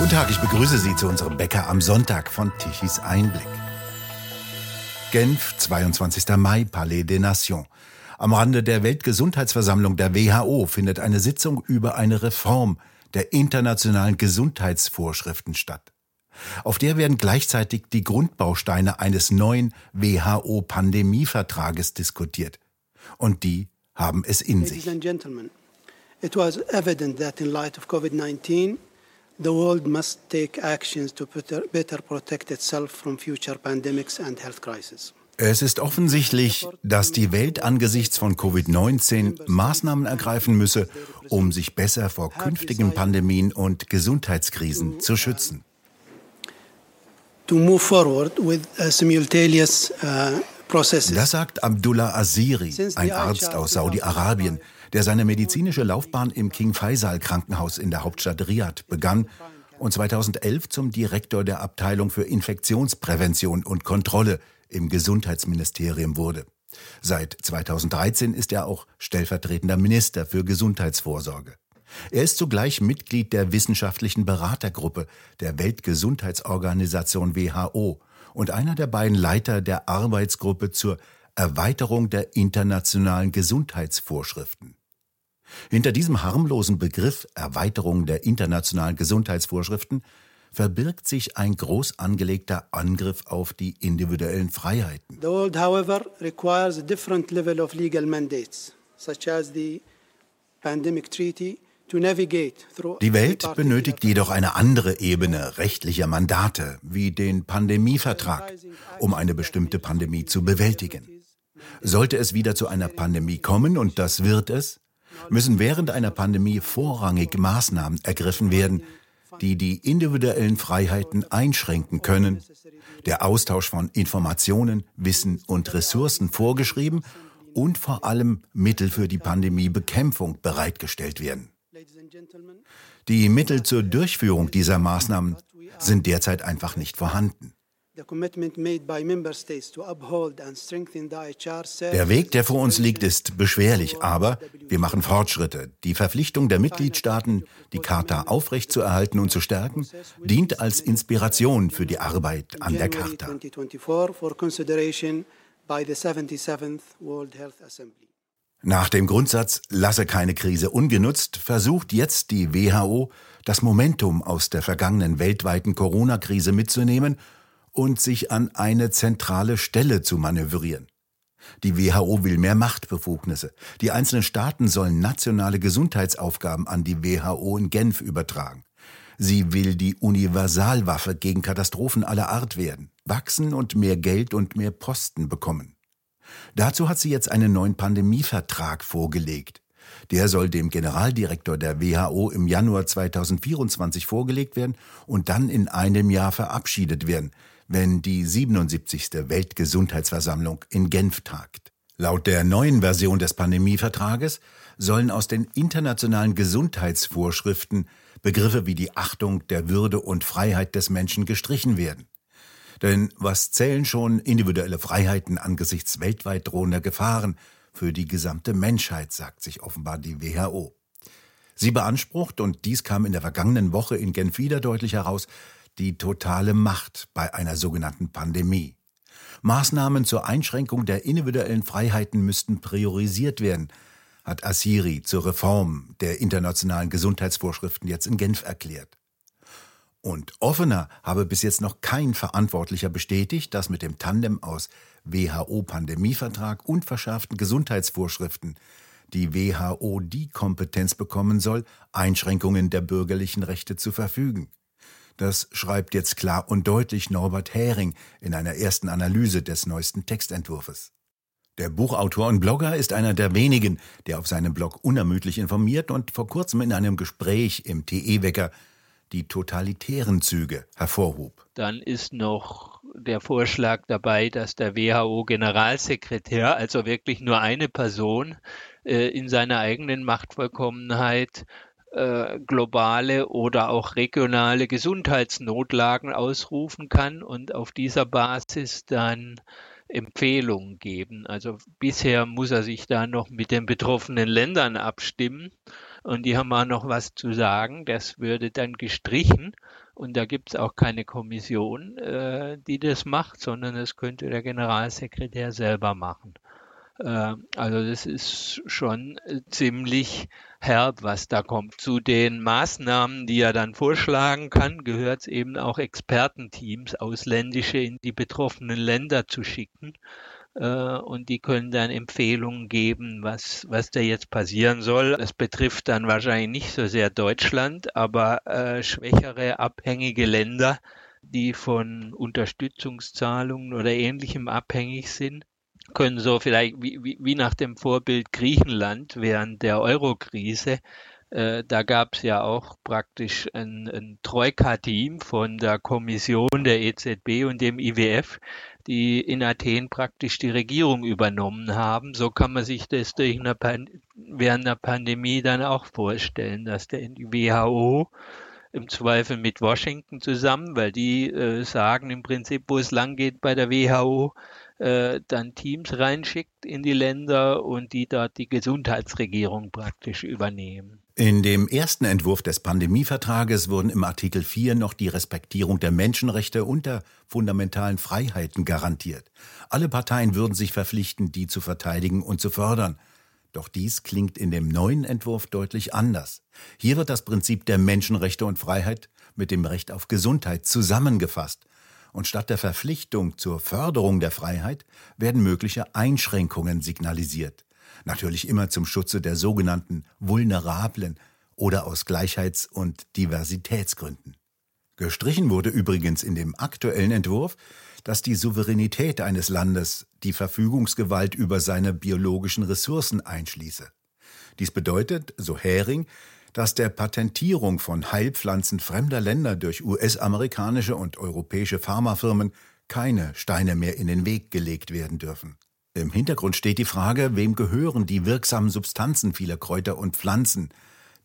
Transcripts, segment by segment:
Guten Tag, ich begrüße Sie zu unserem Bäcker am Sonntag von Tichys Einblick. Genf, 22. Mai, Palais des Nations. Am Rande der Weltgesundheitsversammlung der WHO findet eine Sitzung über eine Reform der internationalen Gesundheitsvorschriften statt. Auf der werden gleichzeitig die Grundbausteine eines neuen WHO-Pandemievertrages diskutiert. Und die haben es in sich. It was evident that in light of COVID-19 the world must take actions to better protect itself from future pandemics and health crises. Es ist offensichtlich, dass die Welt angesichts von Covid-19 Maßnahmen ergreifen müsse, um sich besser vor künftigen Pandemien und Gesundheitskrisen zu schützen. Uh, das sagt Abdullah Aziri, ein Arzt aus Saudi-Arabien, der seine medizinische Laufbahn im King Faisal Krankenhaus in der Hauptstadt Riyadh begann und 2011 zum Direktor der Abteilung für Infektionsprävention und Kontrolle im Gesundheitsministerium wurde. Seit 2013 ist er auch stellvertretender Minister für Gesundheitsvorsorge. Er ist zugleich Mitglied der wissenschaftlichen Beratergruppe der Weltgesundheitsorganisation WHO und einer der beiden Leiter der Arbeitsgruppe zur Erweiterung der internationalen Gesundheitsvorschriften. Hinter diesem harmlosen Begriff Erweiterung der internationalen Gesundheitsvorschriften verbirgt sich ein groß angelegter Angriff auf die individuellen Freiheiten. The world, however, requires a different level of legal mandates, such as the pandemic treaty die Welt benötigt jedoch eine andere Ebene rechtlicher Mandate, wie den Pandemievertrag, um eine bestimmte Pandemie zu bewältigen. Sollte es wieder zu einer Pandemie kommen, und das wird es, müssen während einer Pandemie vorrangig Maßnahmen ergriffen werden, die die individuellen Freiheiten einschränken können, der Austausch von Informationen, Wissen und Ressourcen vorgeschrieben und vor allem Mittel für die Pandemiebekämpfung bereitgestellt werden. Die Mittel zur Durchführung dieser Maßnahmen sind derzeit einfach nicht vorhanden. Der Weg, der vor uns liegt, ist beschwerlich, aber wir machen Fortschritte. Die Verpflichtung der Mitgliedstaaten, die Charta aufrechtzuerhalten und zu stärken, dient als Inspiration für die Arbeit an der Charta. Nach dem Grundsatz Lasse keine Krise ungenutzt versucht jetzt die WHO, das Momentum aus der vergangenen weltweiten Corona-Krise mitzunehmen und sich an eine zentrale Stelle zu manövrieren. Die WHO will mehr Machtbefugnisse. Die einzelnen Staaten sollen nationale Gesundheitsaufgaben an die WHO in Genf übertragen. Sie will die Universalwaffe gegen Katastrophen aller Art werden, wachsen und mehr Geld und mehr Posten bekommen. Dazu hat sie jetzt einen neuen Pandemievertrag vorgelegt. Der soll dem Generaldirektor der WHO im Januar 2024 vorgelegt werden und dann in einem Jahr verabschiedet werden, wenn die 77. Weltgesundheitsversammlung in Genf tagt. Laut der neuen Version des Pandemievertrages sollen aus den internationalen Gesundheitsvorschriften Begriffe wie die Achtung der Würde und Freiheit des Menschen gestrichen werden. Denn was zählen schon individuelle Freiheiten angesichts weltweit drohender Gefahren für die gesamte Menschheit, sagt sich offenbar die WHO. Sie beansprucht, und dies kam in der vergangenen Woche in Genf wieder deutlich heraus, die totale Macht bei einer sogenannten Pandemie. Maßnahmen zur Einschränkung der individuellen Freiheiten müssten priorisiert werden, hat Assiri zur Reform der internationalen Gesundheitsvorschriften jetzt in Genf erklärt. Und offener habe bis jetzt noch kein Verantwortlicher bestätigt, dass mit dem Tandem aus WHO-Pandemievertrag und verschärften Gesundheitsvorschriften die WHO die Kompetenz bekommen soll, Einschränkungen der bürgerlichen Rechte zu verfügen. Das schreibt jetzt klar und deutlich Norbert Hering in einer ersten Analyse des neuesten Textentwurfes. Der Buchautor und Blogger ist einer der wenigen, der auf seinem Blog unermüdlich informiert und vor kurzem in einem Gespräch im TE-Wecker die totalitären Züge hervorhob. Dann ist noch der Vorschlag dabei, dass der WHO-Generalsekretär, also wirklich nur eine Person, äh, in seiner eigenen Machtvollkommenheit äh, globale oder auch regionale Gesundheitsnotlagen ausrufen kann und auf dieser Basis dann Empfehlungen geben. Also bisher muss er sich da noch mit den betroffenen Ländern abstimmen. Und die haben auch noch was zu sagen. Das würde dann gestrichen. Und da gibt es auch keine Kommission, äh, die das macht, sondern das könnte der Generalsekretär selber machen. Äh, also das ist schon ziemlich herb, was da kommt. Zu den Maßnahmen, die er dann vorschlagen kann, gehört es eben auch Expertenteams, ausländische in die betroffenen Länder zu schicken. Äh, und die können dann Empfehlungen geben, was, was da jetzt passieren soll. Das betrifft dann wahrscheinlich nicht so sehr Deutschland, aber äh, schwächere, abhängige Länder, die von Unterstützungszahlungen oder ähnlichem abhängig sind können so vielleicht wie, wie, wie nach dem Vorbild Griechenland während der Euro-Krise äh, da gab es ja auch praktisch ein, ein Troika-Team von der Kommission der EZB und dem IWF, die in Athen praktisch die Regierung übernommen haben. So kann man sich das durch eine während der Pandemie dann auch vorstellen, dass der WHO im Zweifel mit Washington zusammen, weil die äh, sagen im Prinzip, wo es lang geht bei der WHO, äh, dann Teams reinschickt in die Länder und die dort die Gesundheitsregierung praktisch übernehmen. In dem ersten Entwurf des Pandemievertrages wurden im Artikel 4 noch die Respektierung der Menschenrechte und der fundamentalen Freiheiten garantiert. Alle Parteien würden sich verpflichten, die zu verteidigen und zu fördern. Doch dies klingt in dem neuen Entwurf deutlich anders. Hier wird das Prinzip der Menschenrechte und Freiheit mit dem Recht auf Gesundheit zusammengefasst und statt der Verpflichtung zur Förderung der Freiheit werden mögliche Einschränkungen signalisiert. Natürlich immer zum Schutze der sogenannten Vulnerablen oder aus Gleichheits- und Diversitätsgründen. Gestrichen wurde übrigens in dem aktuellen Entwurf, dass die Souveränität eines Landes die Verfügungsgewalt über seine biologischen Ressourcen einschließe. Dies bedeutet, so Hering, dass der Patentierung von Heilpflanzen fremder Länder durch US-amerikanische und europäische Pharmafirmen keine Steine mehr in den Weg gelegt werden dürfen. Im Hintergrund steht die Frage, wem gehören die wirksamen Substanzen vieler Kräuter und Pflanzen,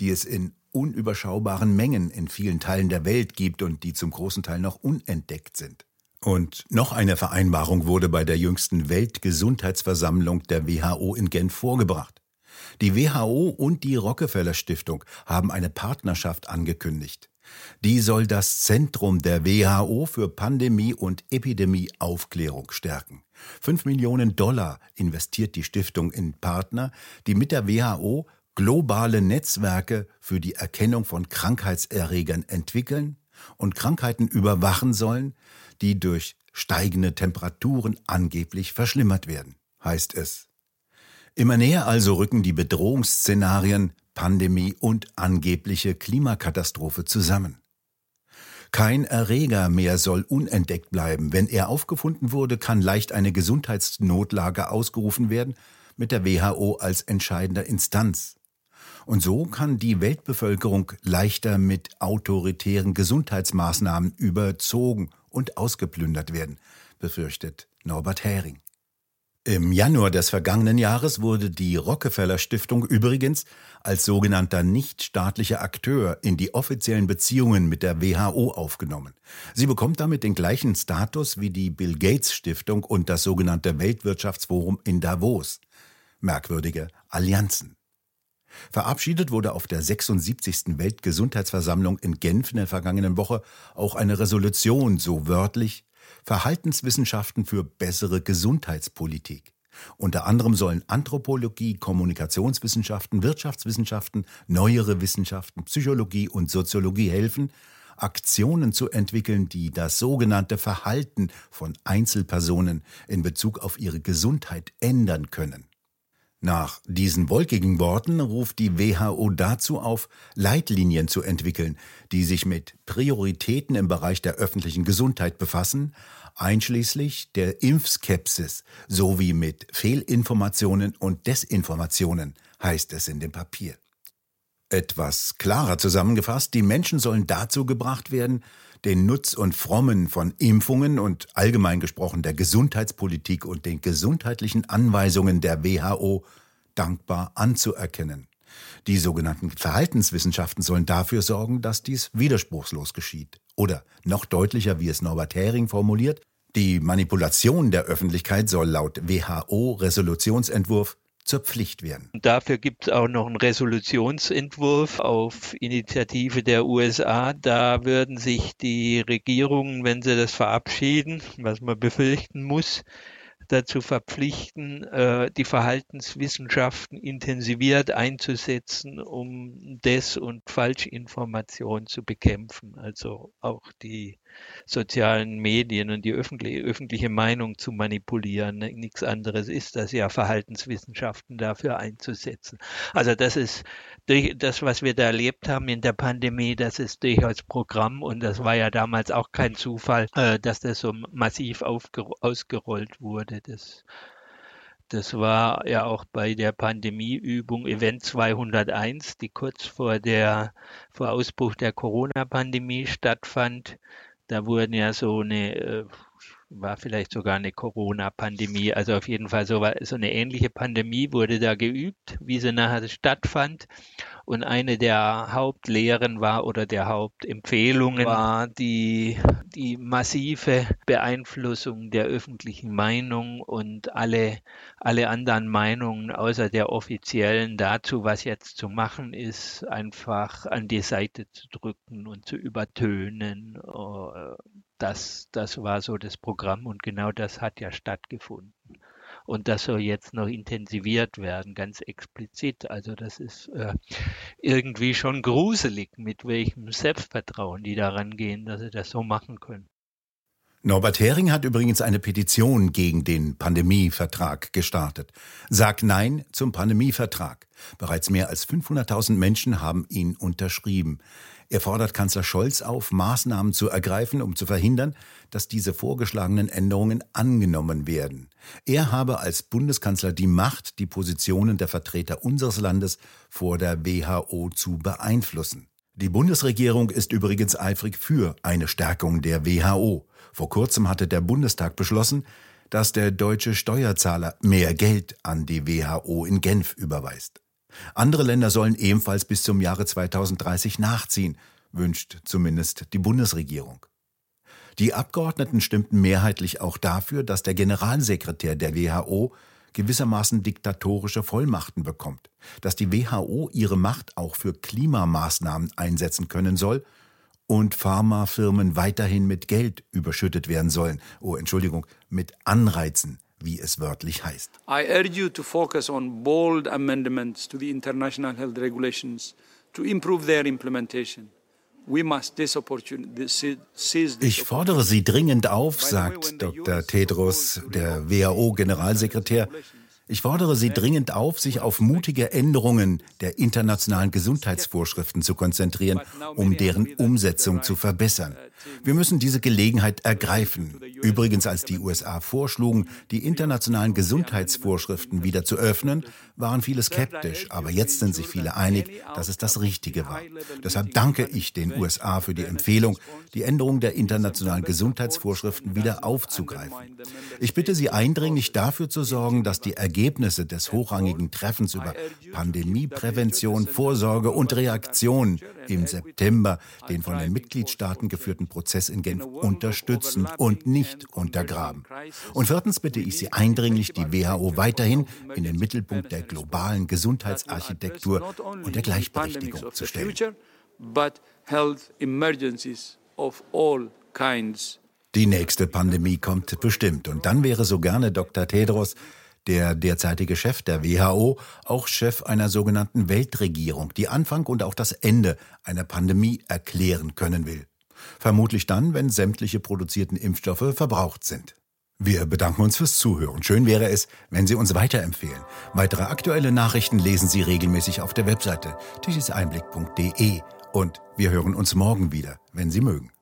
die es in unüberschaubaren Mengen in vielen Teilen der Welt gibt und die zum großen Teil noch unentdeckt sind. Und noch eine Vereinbarung wurde bei der jüngsten Weltgesundheitsversammlung der WHO in Genf vorgebracht. Die WHO und die Rockefeller Stiftung haben eine Partnerschaft angekündigt. Die soll das Zentrum der WHO für Pandemie und Epidemieaufklärung stärken. Fünf Millionen Dollar investiert die Stiftung in Partner, die mit der WHO globale Netzwerke für die Erkennung von Krankheitserregern entwickeln und Krankheiten überwachen sollen, die durch steigende Temperaturen angeblich verschlimmert werden, heißt es. Immer näher also rücken die Bedrohungsszenarien Pandemie und angebliche Klimakatastrophe zusammen. Kein Erreger mehr soll unentdeckt bleiben. Wenn er aufgefunden wurde, kann leicht eine Gesundheitsnotlage ausgerufen werden, mit der WHO als entscheidender Instanz. Und so kann die Weltbevölkerung leichter mit autoritären Gesundheitsmaßnahmen überzogen und ausgeplündert werden, befürchtet Norbert Hering. Im Januar des vergangenen Jahres wurde die Rockefeller Stiftung übrigens als sogenannter nichtstaatlicher Akteur in die offiziellen Beziehungen mit der WHO aufgenommen. Sie bekommt damit den gleichen Status wie die Bill Gates Stiftung und das sogenannte Weltwirtschaftsforum in Davos. Merkwürdige Allianzen. Verabschiedet wurde auf der 76. Weltgesundheitsversammlung in Genf in der vergangenen Woche auch eine Resolution so wörtlich Verhaltenswissenschaften für bessere Gesundheitspolitik. Unter anderem sollen Anthropologie, Kommunikationswissenschaften, Wirtschaftswissenschaften, neuere Wissenschaften, Psychologie und Soziologie helfen, Aktionen zu entwickeln, die das sogenannte Verhalten von Einzelpersonen in Bezug auf ihre Gesundheit ändern können. Nach diesen wolkigen Worten ruft die WHO dazu auf, Leitlinien zu entwickeln, die sich mit Prioritäten im Bereich der öffentlichen Gesundheit befassen, einschließlich der Impfskepsis sowie mit Fehlinformationen und Desinformationen, heißt es in dem Papier. Etwas klarer zusammengefasst, die Menschen sollen dazu gebracht werden, den Nutz und Frommen von Impfungen und allgemein gesprochen der Gesundheitspolitik und den gesundheitlichen Anweisungen der WHO dankbar anzuerkennen. Die sogenannten Verhaltenswissenschaften sollen dafür sorgen, dass dies widerspruchslos geschieht. Oder noch deutlicher, wie es Norbert Hering formuliert, die Manipulation der Öffentlichkeit soll laut WHO-Resolutionsentwurf zur Pflicht werden. Dafür gibt es auch noch einen Resolutionsentwurf auf Initiative der USA. Da würden sich die Regierungen, wenn sie das verabschieden, was man befürchten muss, dazu verpflichten, äh, die Verhaltenswissenschaften intensiviert einzusetzen, um Des- und Falschinformation zu bekämpfen. Also auch die sozialen Medien und die öffentliche, öffentliche Meinung zu manipulieren. Nichts anderes ist das ja, Verhaltenswissenschaften dafür einzusetzen. Also das ist durch das, was wir da erlebt haben in der Pandemie, das ist durchaus Programm und das war ja damals auch kein Zufall, äh, dass das so massiv ausgerollt wurde. Das das war ja auch bei der Pandemieübung Event 201, die kurz vor der vor Ausbruch der Corona-Pandemie stattfand. Da wurden ja so eine, äh, war vielleicht sogar eine Corona-Pandemie, also auf jeden Fall so, so eine ähnliche Pandemie wurde da geübt, wie sie nachher stattfand. Und eine der Hauptlehren war oder der Hauptempfehlungen war die, die massive Beeinflussung der öffentlichen Meinung und alle, alle anderen Meinungen außer der offiziellen dazu, was jetzt zu machen ist, einfach an die Seite zu drücken und zu übertönen. Das, das war so das Programm und genau das hat ja stattgefunden. Und das soll jetzt noch intensiviert werden, ganz explizit. Also das ist äh, irgendwie schon gruselig, mit welchem Selbstvertrauen die daran gehen, dass sie das so machen können. Norbert Hering hat übrigens eine Petition gegen den Pandemievertrag gestartet. Sag Nein zum Pandemievertrag. Bereits mehr als 500.000 Menschen haben ihn unterschrieben. Er fordert Kanzler Scholz auf, Maßnahmen zu ergreifen, um zu verhindern, dass diese vorgeschlagenen Änderungen angenommen werden. Er habe als Bundeskanzler die Macht, die Positionen der Vertreter unseres Landes vor der WHO zu beeinflussen. Die Bundesregierung ist übrigens eifrig für eine Stärkung der WHO. Vor kurzem hatte der Bundestag beschlossen, dass der deutsche Steuerzahler mehr Geld an die WHO in Genf überweist. Andere Länder sollen ebenfalls bis zum Jahre 2030 nachziehen, wünscht zumindest die Bundesregierung. Die Abgeordneten stimmten mehrheitlich auch dafür, dass der Generalsekretär der WHO gewissermaßen diktatorische Vollmachten bekommt, dass die WHO ihre Macht auch für Klimamaßnahmen einsetzen können soll und Pharmafirmen weiterhin mit Geld überschüttet werden sollen. Oh, Entschuldigung, mit Anreizen, wie es wörtlich heißt. I urge you to focus on bold amendments to the international health regulations to improve their implementation. Ich fordere Sie dringend auf, sagt Dr. Tedros, der WHO-Generalsekretär, ich fordere Sie dringend auf, sich auf mutige Änderungen der internationalen Gesundheitsvorschriften zu konzentrieren, um deren Umsetzung zu verbessern. Wir müssen diese Gelegenheit ergreifen. Übrigens, als die USA vorschlugen, die internationalen Gesundheitsvorschriften wieder zu öffnen, waren viele skeptisch, aber jetzt sind sich viele einig, dass es das Richtige war. Deshalb danke ich den USA für die Empfehlung, die Änderung der internationalen Gesundheitsvorschriften wieder aufzugreifen. Ich bitte Sie eindringlich dafür zu sorgen, dass die Ergebnisse des hochrangigen Treffens über Pandemieprävention, Vorsorge und Reaktion im September den von den Mitgliedstaaten geführten Prozess in Genf unterstützen und nicht untergraben. Und viertens bitte ich Sie eindringlich, die WHO weiterhin in den Mittelpunkt der globalen Gesundheitsarchitektur und der Gleichberechtigung zu stellen. Die nächste Pandemie kommt bestimmt. Und dann wäre so gerne Dr. Tedros, der derzeitige Chef der WHO, auch Chef einer sogenannten Weltregierung, die Anfang und auch das Ende einer Pandemie erklären können will. Vermutlich dann, wenn sämtliche produzierten Impfstoffe verbraucht sind. Wir bedanken uns fürs Zuhören. Schön wäre es, wenn Sie uns weiterempfehlen. Weitere aktuelle Nachrichten lesen Sie regelmäßig auf der Webseite tischeseinblick.de und wir hören uns morgen wieder, wenn Sie mögen.